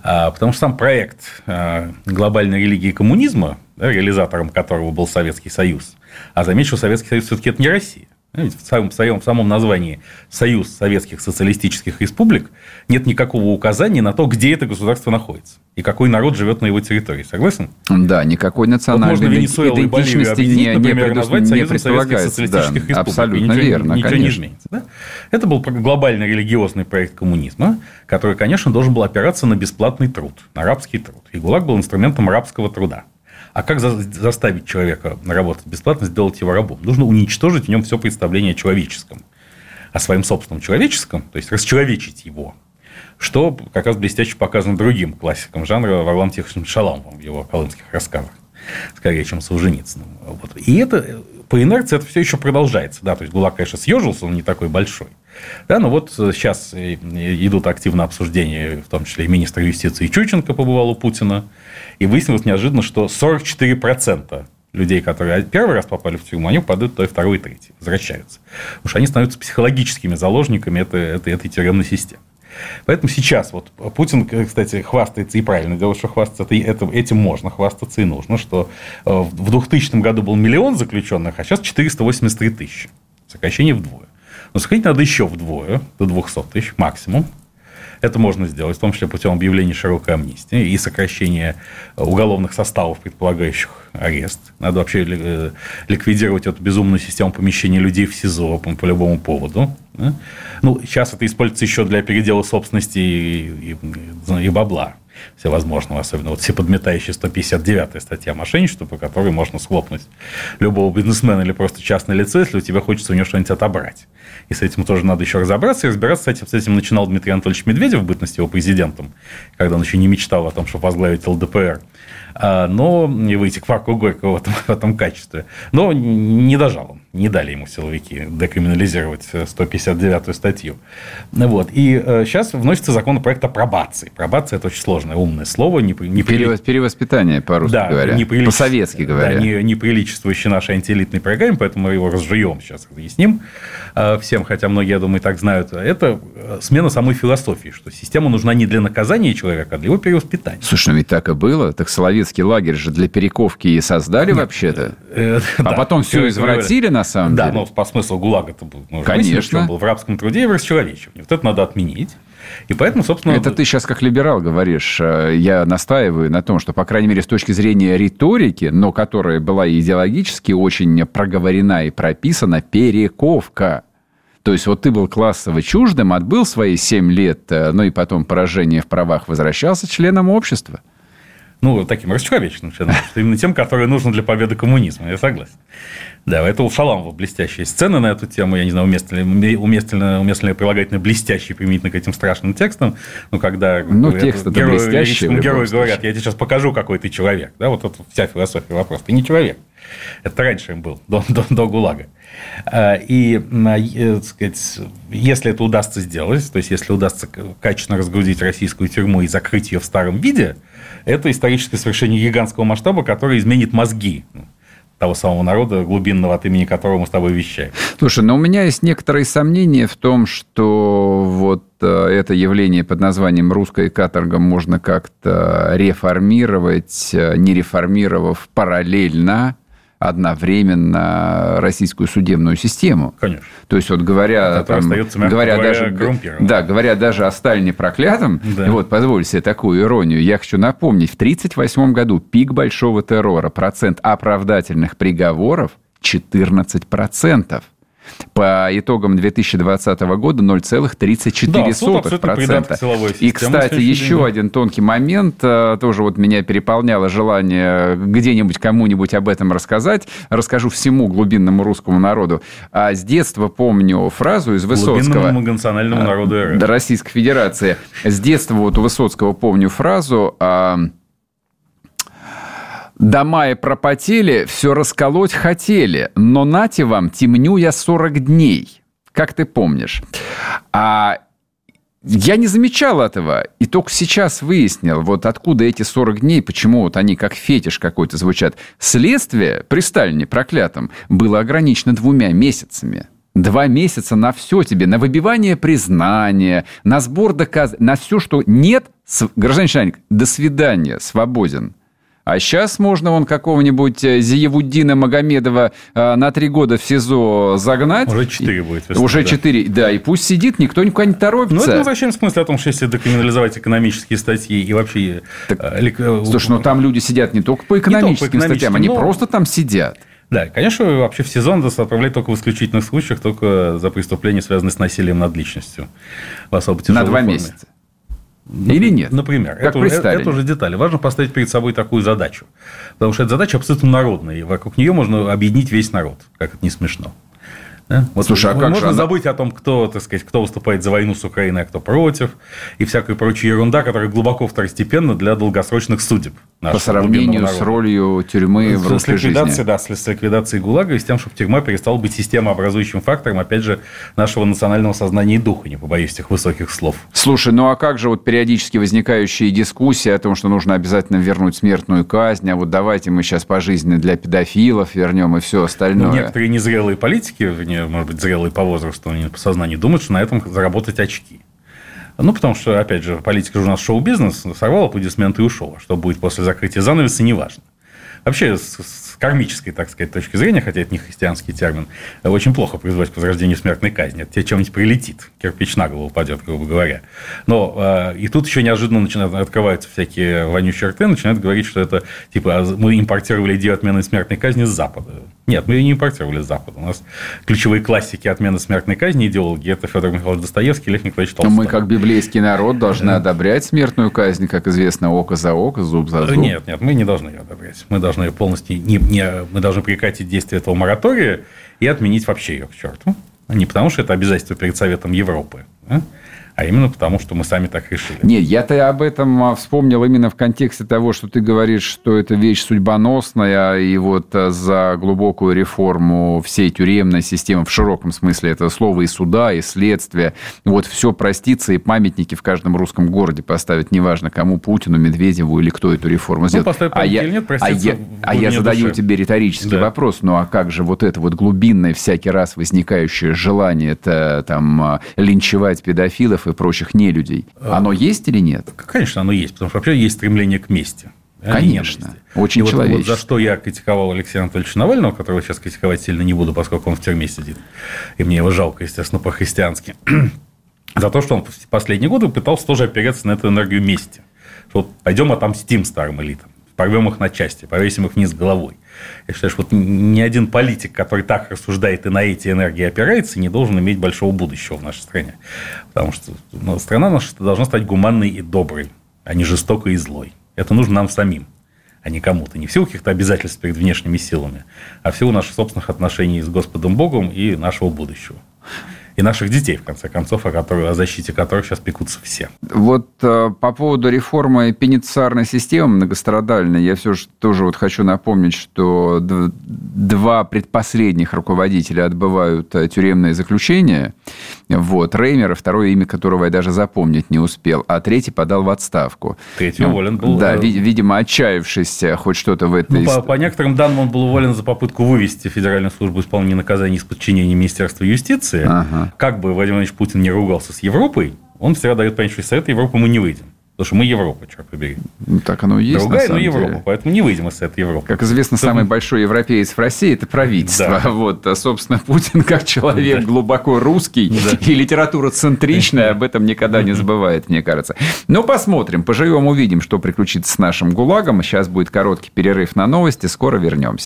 А, потому что сам проект а, глобальной религии коммунизма, реализатором которого был Советский Союз, а замечу, Советский Союз все-таки это не Россия. В самом, в самом, в самом названии Союз Советских Социалистических Республик нет никакого указания на то, где это государство находится и какой народ живет на его территории. Согласен? Да, никакой национальной вот можно Венесуэлу и объединить, например, не, назвать Союзом Советских Социалистических да, Республик. Абсолютно ничего, верно, ничего конечно. не изменится. Да? Это был глобальный религиозный проект коммунизма, который, конечно, должен был опираться на бесплатный труд, на рабский труд. И ГУЛАГ был инструментом рабского труда. А как заставить человека работать бесплатно, сделать его рабом? Нужно уничтожить в нем все представление о человеческом, о своем собственном человеческом, то есть расчеловечить его. Что как раз блестяще показано другим классикам жанра Варлам Тихоновичем Шаламовым в его колымских рассказах, скорее, чем Солженицыным. Вот. И это по инерции это все еще продолжается. Да, то есть ГУЛАГ, конечно, съежился, он не такой большой. Да, но вот сейчас идут активно обсуждения, в том числе и министр юстиции Чученко побывал у Путина, и выяснилось неожиданно, что 44% людей, которые первый раз попали в тюрьму, они попадают то и второй, и третий, возвращаются. Потому что они становятся психологическими заложниками этой, этой, этой тюремной системы. Поэтому сейчас вот Путин, кстати, хвастается и правильно делает, что хвастаться этим можно хвастаться и нужно, что э, в 2000 году был миллион заключенных, а сейчас 483 тысячи. Сокращение вдвое. Но сократить надо еще вдвое, до 200 тысяч максимум. Это можно сделать, в том числе путем объявления широкой амнистии и сокращения уголовных составов, предполагающих арест. Надо вообще э, ликвидировать эту безумную систему помещения людей в СИЗО по, по любому поводу. Ну, сейчас это используется еще для передела собственности и, и, и бабла всевозможного, особенно вот всеподметающая 159 статья мошенничества, по которой можно схлопнуть любого бизнесмена или просто частное лицо, если у тебя хочется у него что-нибудь отобрать. И с этим тоже надо еще разобраться. И разбираться этим, с этим начинал Дмитрий Анатольевич Медведев в бытности его президентом, когда он еще не мечтал о том, чтобы возглавить ЛДПР. А, но не выйти к Марку Горького в этом, в этом качестве. Но не дожал он, не дали ему силовики декриминализировать 159-ю статью. Вот. И сейчас э, вносится законопроект о пробации. Пробация – это очень сложное, умное слово. Не, не Перевос, Перевоспитание, по-русски да, говоря. Неприлич... По-советски говоря. Да, не, не приличествующий нашей антиэлитной программе, поэтому мы его разжуем сейчас, разъясним э, всем, хотя многие, я думаю, и так знают. Это э, смена самой философии, что система нужна не для наказания человека, а для его перевоспитания. Слушай, ну ведь так и было. Так Соловей советский лагерь же для перековки и создали вообще-то. Э, а потом все извратили на самом да, деле. Да, но по смыслу ГУЛАГ это был. Конечно. был в рабском труде и в расчеловечивании. Вот это надо отменить. И поэтому, собственно... Это ты сейчас как либерал говоришь. Э, я настаиваю на том, что, по крайней мере, с точки зрения риторики, но которая была идеологически очень проговорена и прописана, перековка. То есть, вот ты был классово чуждым, отбыл свои 7 лет, э, ну и потом поражение в правах возвращался членом общества. Ну, таким расчеловеченным членом общества. Именно тем, который нужен для победы коммунизма. Я согласен. Да, это у Шаламова блестящие сцены на эту тему. Я не знаю, уместно ли, уместно, уместно ли прилагательно блестящий применительно к этим страшным текстам. Ну, когда ну, текст герою, блестящий, герою говорят, я тебе сейчас покажу, какой ты человек. Да, вот это вся философия вопроса. Ты не человек. Это раньше им был, до, до, до ГУЛАГа. А, и, э, так сказать, если это удастся сделать, то есть, если удастся качественно разгрузить российскую тюрьму и закрыть ее в старом виде, это историческое совершение гигантского масштаба, которое изменит мозги того самого народа, глубинного, от имени которого мы с тобой вещаем. Слушай, но у меня есть некоторые сомнения в том, что вот э, это явление под названием русская каторга можно как-то реформировать, э, не реформировав параллельно одновременно российскую судебную систему. Конечно. То есть, вот говоря, там, говоря, даже, да, говоря даже о Сталине проклятом, да. вот, позвольте себе такую иронию, я хочу напомнить, в 1938 году пик большого террора, процент оправдательных приговоров 14%. По итогам 2020 года 0,34%. Да, И, кстати, еще день. один тонкий момент, э, тоже вот меня переполняло желание где-нибудь кому-нибудь об этом рассказать. Расскажу всему глубинному русскому народу. А с детства помню фразу из Высоцкого. Глубинному национальному э, народу РФ. Российской Федерации. С детства вот у Высоцкого помню фразу а, Дома и пропотели, все расколоть хотели, но нате вам, темню я 40 дней, как ты помнишь. А я не замечал этого, и только сейчас выяснил, вот откуда эти 40 дней, почему вот они как фетиш какой-то звучат. Следствие при Сталине проклятом было ограничено двумя месяцами. Два месяца на все тебе, на выбивание признания, на сбор доказательств, на все, что нет, гражданин начальник, до свидания, свободен. А сейчас можно вон какого-нибудь э, Зиевуддина Магомедова э, на три года в СИЗО загнать. Уже четыре будет. Весна, Уже четыре, да. да. И пусть сидит, никто никуда не торопится. Ну, это мы возвращаемся к смысле о том, что если декриминализовать экономические статьи и вообще... Так, э, слушай, ну там люди сидят не только по экономическим, только по экономическим статьям, они но... просто там сидят. Да, конечно, вообще в сезон надо отправлять только в исключительных случаях, только за преступления, связанные с насилием над личностью. В особо На два форме. месяца. Или нет? Например, как это, уже, это уже детали. Важно поставить перед собой такую задачу. Потому что эта задача абсолютно народная. И вокруг нее можно объединить весь народ. Как это не смешно. Да? Вот Слушай, а как можно же забыть о том, кто, так сказать, кто выступает за войну с Украиной, а кто против, и всякая прочая ерунда, которая глубоко второстепенна для долгосрочных судеб. По сравнению с ролью тюрьмы в русской с жизни. Да, с, с ликвидацией ГУЛАГа и с тем, чтобы тюрьма перестала быть системообразующим фактором, опять же, нашего национального сознания и духа, не побоюсь этих высоких слов. Слушай, ну а как же вот периодически возникающие дискуссии о том, что нужно обязательно вернуть смертную казнь, а вот давайте мы сейчас пожизненно для педофилов вернем и все остальное. Ну, некоторые незрелые политики, может быть, зрелые по возрасту, они по сознанию думают, что на этом заработать очки. Ну, потому что, опять же, политика же у нас шоу-бизнес, сорвал аплодисменты и ушел. А что будет после закрытия занавеса, неважно. Вообще, с кармической, так сказать, точки зрения, хотя это не христианский термин, очень плохо производить к возрождению смертной казни. Это тебе чем-нибудь прилетит, кирпич на голову упадет, грубо говоря. Но э, и тут еще неожиданно начинают, открываются всякие вонючие рты, начинают говорить, что это, типа, а мы импортировали идею отмены смертной казни с Запада. Нет, мы ее не импортировали с Запада. У нас ключевые классики отмены смертной казни, идеологи, это Федор Михайлович Достоевский Лев Николаевич Толстой. Но мы, как библейский народ, должны одобрять смертную казнь, как известно, око за око, зуб за зуб. Нет, нет, мы не должны ее одобрять. Мы должны полностью, не, не, мы должны прекратить действие этого моратория и отменить вообще ее к черту. Не потому, что это обязательство перед Советом Европы. А? А именно потому, что мы сами так решили. Нет, я-то об этом а, вспомнил именно в контексте того, что ты говоришь, что это вещь судьбоносная, и вот а, за глубокую реформу всей тюремной системы в широком смысле этого слова и суда, и следствия, вот все простится, и памятники в каждом русском городе поставить, неважно кому, Путину, Медведеву или кто эту реформу сделает. Ну, а я, нет, а я, а я задаю душе. тебе риторический да. вопрос, ну а как же вот это вот глубинное всякий раз возникающее желание это там а, линчевать педофилов, и прочих нелюдей. А. Оно есть или нет? Конечно, оно есть, потому что вообще есть стремление к мести. А Конечно. Очень и человечно. Вот, вот за что я критиковал Алексея Анатольевича Навального, которого сейчас критиковать сильно не буду, поскольку он в тюрьме сидит. И мне его жалко, естественно, по-христиански. за то, что он в последние годы пытался тоже опереться на эту энергию мести. Что вот пойдем отомстим старым элитам, порвем их на части, повесим их вниз головой. Я считаю, что вот ни один политик, который так рассуждает и на эти энергии опирается, не должен иметь большого будущего в нашей стране. Потому что ну, страна наша должна стать гуманной и доброй, а не жестокой и злой. Это нужно нам самим. а не кому-то. Не в силу каких-то обязательств перед внешними силами, а в силу наших собственных отношений с Господом Богом и нашего будущего и наших детей, в конце концов, о, которых, о защите которых сейчас пекутся все. Вот э, по поводу реформы пеницарной системы многострадальной, я все же тоже вот хочу напомнить, что два предпоследних руководителя отбывают э, тюремное заключение. Вот, Реймер, второе имя которого я даже запомнить не успел, а третий подал в отставку. Третий ну, уволен был. Да, э, ви- видимо, отчаявшись хоть что-то в этой... Ну, по, по некоторым данным, он был уволен за попытку вывести Федеральную службу исполнения наказаний из подчинения Министерства юстиции. Ага как бы Владимир Владимирович Путин не ругался с Европой, он всегда дает понять, что из Совета Европы мы не выйдем. Потому что мы Европа, черт побери. Ну, так оно и есть. Другая, но Европа, деле. поэтому не выйдем из этой Европы. Как известно, Чтобы... самый большой европеец в России – это правительство. Да. Вот, а, собственно, Путин, как человек да. глубоко русский да. и литература центричная, об этом никогда не забывает, мне кажется. Но посмотрим, поживем, увидим, что приключится с нашим ГУЛАГом. Сейчас будет короткий перерыв на новости, скоро вернемся.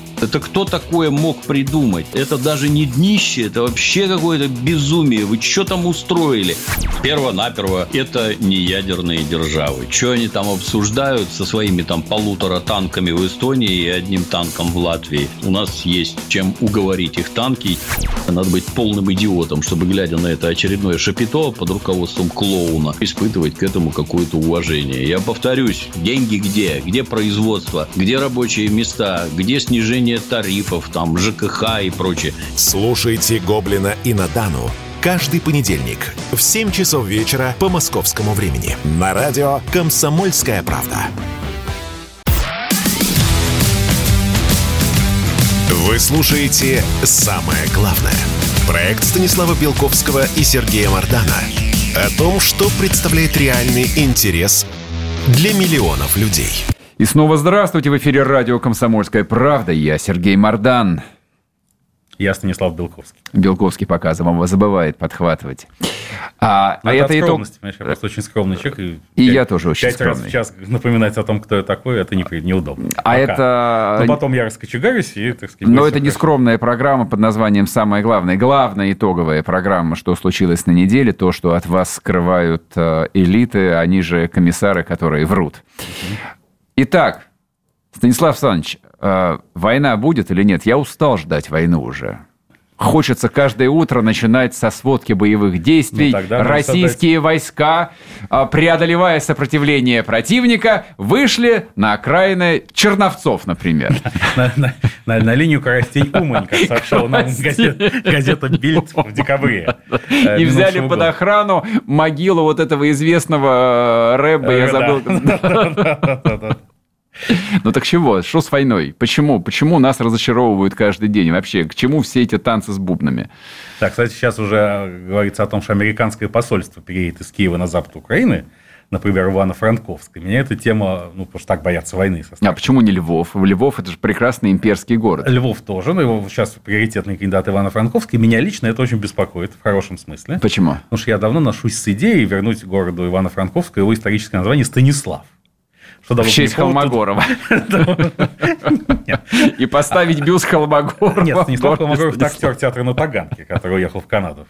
Это кто такое мог придумать? Это даже не днище, это вообще какое-то безумие. Вы что там устроили? Перво-наперво, это не ядерные державы. Что они там обсуждают со своими там полутора танками в Эстонии и одним танком в Латвии? У нас есть чем уговорить их танки. Надо быть полным идиотом, чтобы, глядя на это очередное шапито под руководством клоуна, испытывать к этому какое-то уважение. Я повторюсь, деньги где? Где производство? Где рабочие места? Где снижение снижение тарифов, там, ЖКХ и прочее. Слушайте «Гоблина» и «Надану» каждый понедельник в 7 часов вечера по московскому времени на радио «Комсомольская правда». Вы слушаете «Самое главное» – проект Станислава Белковского и Сергея Мардана о том, что представляет реальный интерес для миллионов людей – и снова здравствуйте. В эфире радио «Комсомольская правда». Я Сергей Мордан. Я Станислав Белковский. Белковский показывал, забывает подхватывать. А, а это итог... Я просто очень скромный человек. И, и пять, я тоже очень скромный. раз в час напоминать о том, кто я такой, это не, неудобно. А Пока. это... Но потом я раскочегарюсь и, так сказать... Но это не скромная программа под названием «Самое главное». Главная итоговая программа, что случилось на неделе, то, что от вас скрывают э, элиты, они же комиссары, которые врут. Итак, Станислав Александрович, э, война будет или нет? Я устал ждать войну уже. Хочется каждое утро начинать со сводки боевых действий. Ну, Российские создать... войска, э, преодолевая сопротивление противника, вышли на окраины Черновцов, например. На линию Коростень-Умань, как сообщала нам газета «Бильд» в декабре. Э, И взяли под охрану могилу вот этого известного рэба, я забыл. Ну так чего? Что с войной? Почему? Почему нас разочаровывают каждый день? Вообще, к чему все эти танцы с бубнами? Так, кстати, сейчас уже говорится о том, что американское посольство переедет из Киева на запад Украины, например, Ивано-Франковска. Меня эта тема, ну, потому что так боятся войны. А почему не Львов? Львов – это же прекрасный имперский город. Львов тоже, но его сейчас приоритетный кандидат Ивано-Франковский. Меня лично это очень беспокоит, в хорошем смысле. Почему? Потому что я давно ношусь с идеей вернуть городу Ивано-Франковску его историческое название Станислав. Что в честь Холмогорова. И поставить бюст Холмогорова. Нет, Станислав Холмогоров – это актер театра на Таганке, который уехал в Канаду.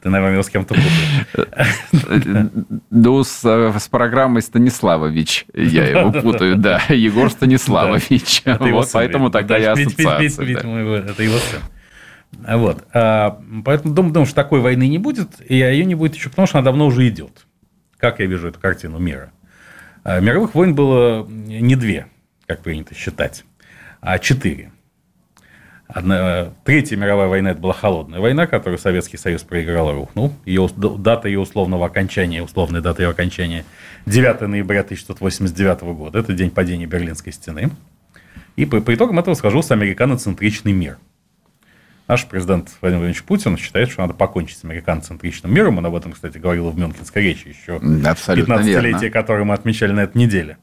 Ты, наверное, его с кем-то путаешь. Ну, с, с программой Станиславович я его путаю, да. Егор Станиславович. Вот, поэтому тогда я ассоциация. Это его сын. Вот. А, поэтому думаю, что такой войны не будет, и ее не будет еще потому, что она давно уже идет. Как я вижу эту картину мира? А мировых войн было не две, как принято считать, а четыре. Одна, третья мировая война – это была холодная война, которую Советский Союз проиграл и рухнул. Ее, дата ее условного окончания, условная дата ее окончания – 9 ноября 1989 года. Это день падения Берлинской стены. И по, по итогам этого сложился американоцентричный мир – Наш президент Владимир Владимирович Путин считает, что надо покончить с американоцентричным миром. Он об этом, кстати, говорил в Мюнхенской речи еще. 15-летие, которое мы отмечали на этой неделе.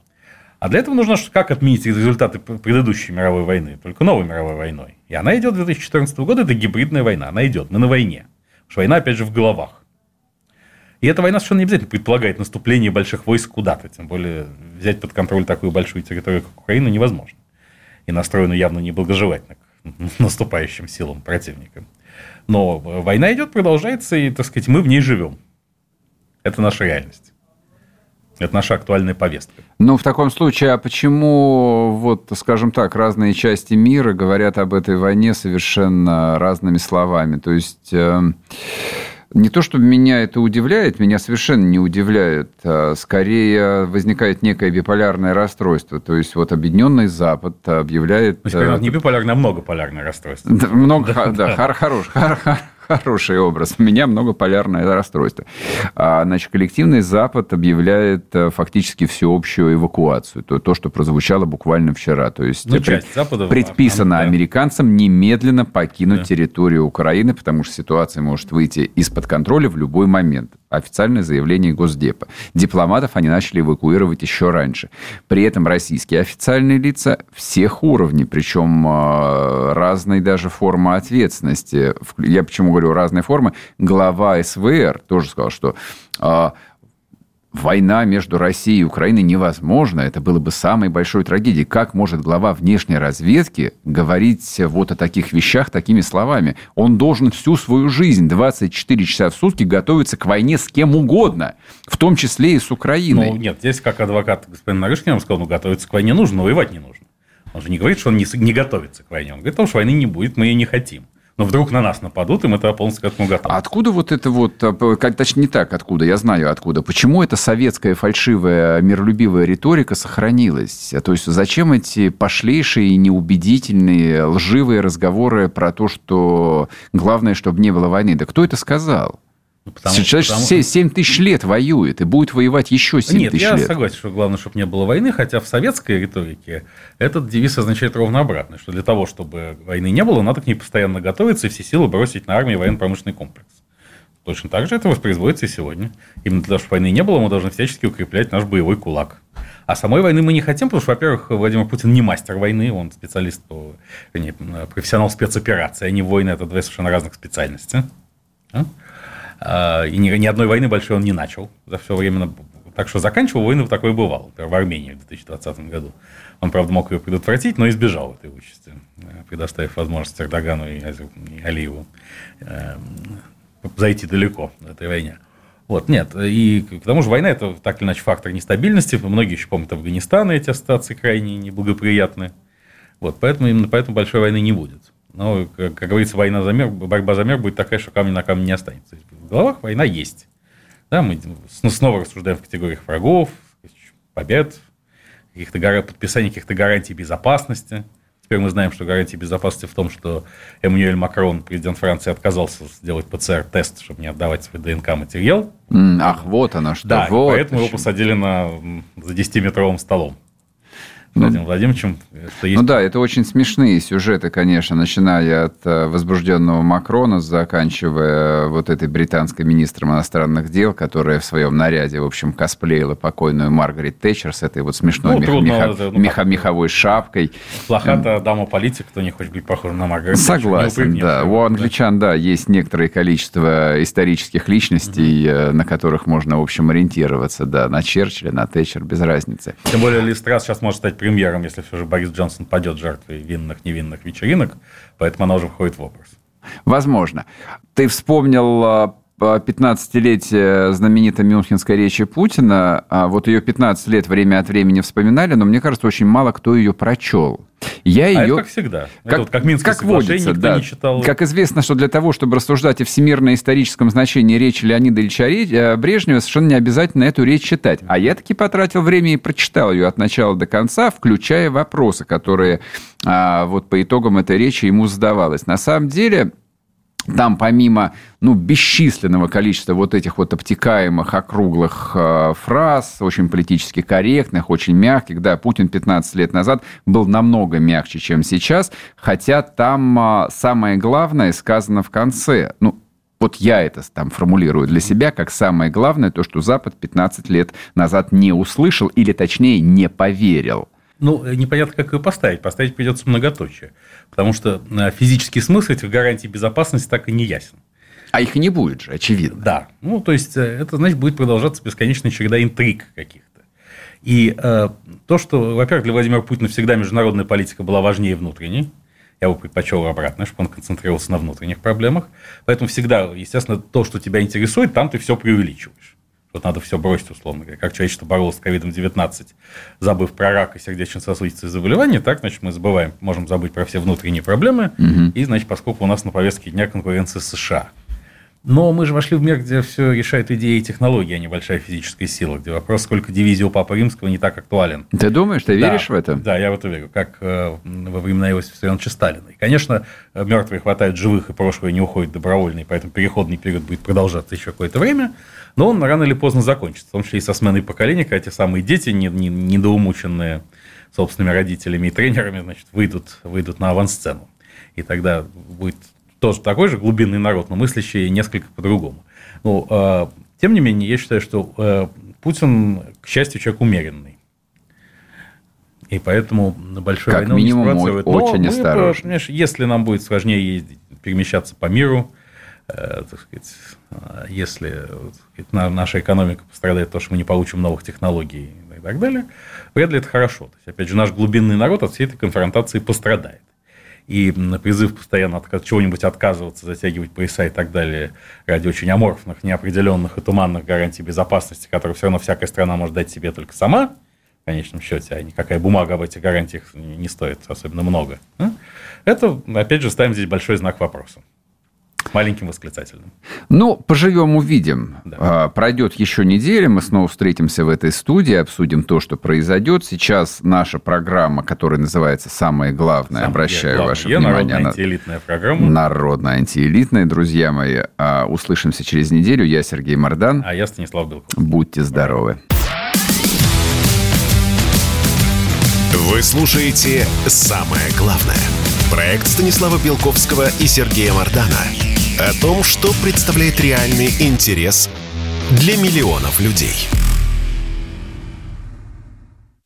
А для этого нужно как отменить результаты предыдущей мировой войны, только новой мировой войной. И она идет 2014 года, это гибридная война, она идет, мы на войне. Потому что война, опять же, в головах. И эта война совершенно не обязательно предполагает наступление больших войск куда-то, тем более взять под контроль такую большую территорию, как Украина, невозможно. и настроена явно неблагожелательно наступающим силам противника. Но война идет, продолжается, и, так сказать, мы в ней живем. Это наша реальность. Это наша актуальная повестка. Ну, в таком случае, а почему, вот, скажем так, разные части мира говорят об этой войне совершенно разными словами? То есть... Э, не то, чтобы меня это удивляет, меня совершенно не удивляет. А скорее возникает некое биполярное расстройство. То есть вот Объединенный Запад объявляет... Ну, теперь не биполярное, а многополярное расстройство. Много, да, хорош, хорош, Хороший образ. У меня многополярное расстройство. А, значит, коллективный Запад объявляет э, фактически всеобщую эвакуацию. То, то что прозвучало буквально вчера. То есть ну, пред, Запада, предписано да. американцам немедленно покинуть да. территорию Украины, потому что ситуация может выйти из-под контроля в любой момент официальное заявление Госдепа. Дипломатов они начали эвакуировать еще раньше. При этом российские официальные лица всех уровней, причем а, разной даже формы ответственности. Я почему говорю разные формы? Глава СВР тоже сказал, что а, война между Россией и Украиной невозможна. Это было бы самой большой трагедией. Как может глава внешней разведки говорить вот о таких вещах такими словами? Он должен всю свою жизнь, 24 часа в сутки, готовиться к войне с кем угодно, в том числе и с Украиной. Ну, нет, здесь как адвокат господин Нарышкин вам сказал, ну, готовиться к войне нужно, но воевать не нужно. Он же не говорит, что он не, не готовится к войне. Он говорит, что войны не будет, мы ее не хотим но вдруг на нас нападут, и мы тогда полностью к этому готовы. А откуда вот это вот, а, точнее не так, откуда, я знаю откуда, почему эта советская фальшивая миролюбивая риторика сохранилась? То есть зачем эти пошлейшие неубедительные лживые разговоры про то, что главное, чтобы не было войны? Да кто это сказал? Ну, потому, Человек потому... 7 тысяч лет воюет и будет воевать еще 7 Нет, тысяч лет. Нет, я согласен, что главное, чтобы не было войны, хотя в советской риторике этот девиз означает ровно обратное, что для того, чтобы войны не было, надо к ней постоянно готовиться и все силы бросить на армию военно-промышленный комплекс. Точно так же это воспроизводится и сегодня. Именно для того, чтобы войны не было, мы должны всячески укреплять наш боевой кулак. А самой войны мы не хотим, потому что, во-первых, Владимир Путин не мастер войны, он специалист по не, профессионал спецоперации, а не войны, это две совершенно разных специальности. А? И ни, ни одной войны большой он не начал за все время. Так что заканчивал войну такое бывало. Например, в Армении в 2020 году. Он, правда, мог ее предотвратить, но избежал этой участи, э, предоставив возможность Эрдогану и Алиеву эм, зайти далеко в этой войне. Вот, нет, и к тому же война – это так или иначе фактор нестабильности. Многие еще помнят Афганистан, и эти ассоциации крайне неблагоприятны. Вот, поэтому именно поэтому большой войны не будет. Но, как, как говорится, война за мир, борьба за мир будет такая, что камня на камне не останется. В головах война есть. Да, мы снова рассуждаем в категориях врагов, побед, каких-то подписания каких-то гарантий безопасности. Теперь мы знаем, что гарантия безопасности в том, что Эммануэль Макрон, президент Франции, отказался сделать ПЦР-тест, чтобы не отдавать свой ДНК-материал. Ах, вот оно что. Да, вот поэтому его посадили на, за 10-метровым столом. Владимиром ну, Владимировичем. Что есть... Ну да, это очень смешные сюжеты, конечно, начиная от э, возбужденного Макрона, заканчивая вот этой британской министром иностранных дел, которая в своем наряде, в общем, косплеила покойную Маргарет Тэтчер с этой вот смешной ну, мех... трудно, меха... это, ну, меха... меховой шапкой. Плохая дама-политик, кто не хочет быть похож на Маргарет Согласен, да. У англичан, да, есть некоторое количество исторических личностей, угу. на которых можно, в общем, ориентироваться, да, на Черчилля, на Тэтчер, без разницы. Тем более Листрас сейчас может стать премьером, если все же Борис Джонсон падет жертвой винных, невинных вечеринок, поэтому она уже входит в образ. Возможно. Ты вспомнил 15-летие а, знаменитой Мюнхенской речи Путина. А вот ее 15 лет время от времени вспоминали, но мне кажется, очень мало кто ее прочел. Я ее... А это как всегда. Как, это вот как Минское как водится, никто да. не читал. Как известно, что для того, чтобы рассуждать о всемирно-историческом значении речи Леонида Ильича э, Брежнева, совершенно не обязательно эту речь читать. А я таки потратил время и прочитал ее от начала до конца, включая вопросы, которые а, вот по итогам этой речи ему задавалось. На самом деле, там помимо ну, бесчисленного количества вот этих вот обтекаемых, округлых э, фраз, очень политически корректных, очень мягких, да, Путин 15 лет назад был намного мягче, чем сейчас, хотя там э, самое главное сказано в конце. Ну, вот я это там формулирую для себя как самое главное, то, что Запад 15 лет назад не услышал, или точнее не поверил. Ну, непонятно, как ее поставить. Поставить придется многоточие. Потому что э, физический смысл этих гарантий безопасности так и не ясен. А их не будет же, очевидно. Да. Ну, то есть, э, это, значит, будет продолжаться бесконечная череда интриг каких-то. И э, то, что, во-первых, для Владимира Путина всегда международная политика была важнее внутренней, я бы предпочел обратно, чтобы он концентрировался на внутренних проблемах. Поэтому всегда, естественно, то, что тебя интересует, там ты все преувеличиваешь. Вот надо все бросить, условно говоря. Как человечество боролось с ковидом-19, забыв про рак и сердечно-сосудистые заболевания, так, значит, мы забываем, можем забыть про все внутренние проблемы. Угу. И, значит, поскольку у нас на повестке дня конкуренция США – но мы же вошли в мир, где все решают идеи и технологии, а не большая физическая сила, где вопрос, сколько дивизий у Папы Римского, не так актуален. Ты думаешь, ты да, веришь в это? Да, я в это верю, как э, во времена Иосифа Виссарионовича Сталина. И, конечно, мертвые хватает живых, и прошлое не уходит добровольно, и поэтому переходный период будет продолжаться еще какое-то время, но он рано или поздно закончится, в том числе и со сменой поколения, когда те самые дети, недоумученные собственными родителями и тренерами, значит, выйдут, выйдут на авансцену. И тогда будет тоже такой же глубинный народ, но мыслящий несколько по-другому. Ну, э, тем не менее, я считаю, что э, Путин, к счастью, человек умеренный. И поэтому на большой как войну минимум, не спровоцирует. Очень мы, осторожно. Понимаешь, если нам будет сложнее ездить, перемещаться по миру, э, так сказать, э, если так сказать, наша экономика пострадает, то, что мы не получим новых технологий и так далее, вряд ли это хорошо. То есть, опять же, наш глубинный народ от всей этой конфронтации пострадает и призыв постоянно от чего-нибудь отказываться, затягивать пояса и так далее ради очень аморфных, неопределенных и туманных гарантий безопасности, которые все равно всякая страна может дать себе только сама, в конечном счете, а никакая бумага об этих гарантиях не стоит особенно много. Это, опять же, ставим здесь большой знак вопроса маленьким восклицательным. Ну, поживем, увидим. Да. А, пройдет еще неделя, мы снова встретимся в этой студии, обсудим то, что произойдет. Сейчас наша программа, которая называется «Самое главное», Самое обращаю главное. ваше Я внимание. Народная антиэлитная программа. Народная антиэлитная, друзья мои. А, услышимся через неделю. Я Сергей Мордан. А я Станислав Белков. Будьте здоровы. Вы слушаете «Самое главное». Проект Станислава Белковского и Сергея Мордана о том, что представляет реальный интерес для миллионов людей.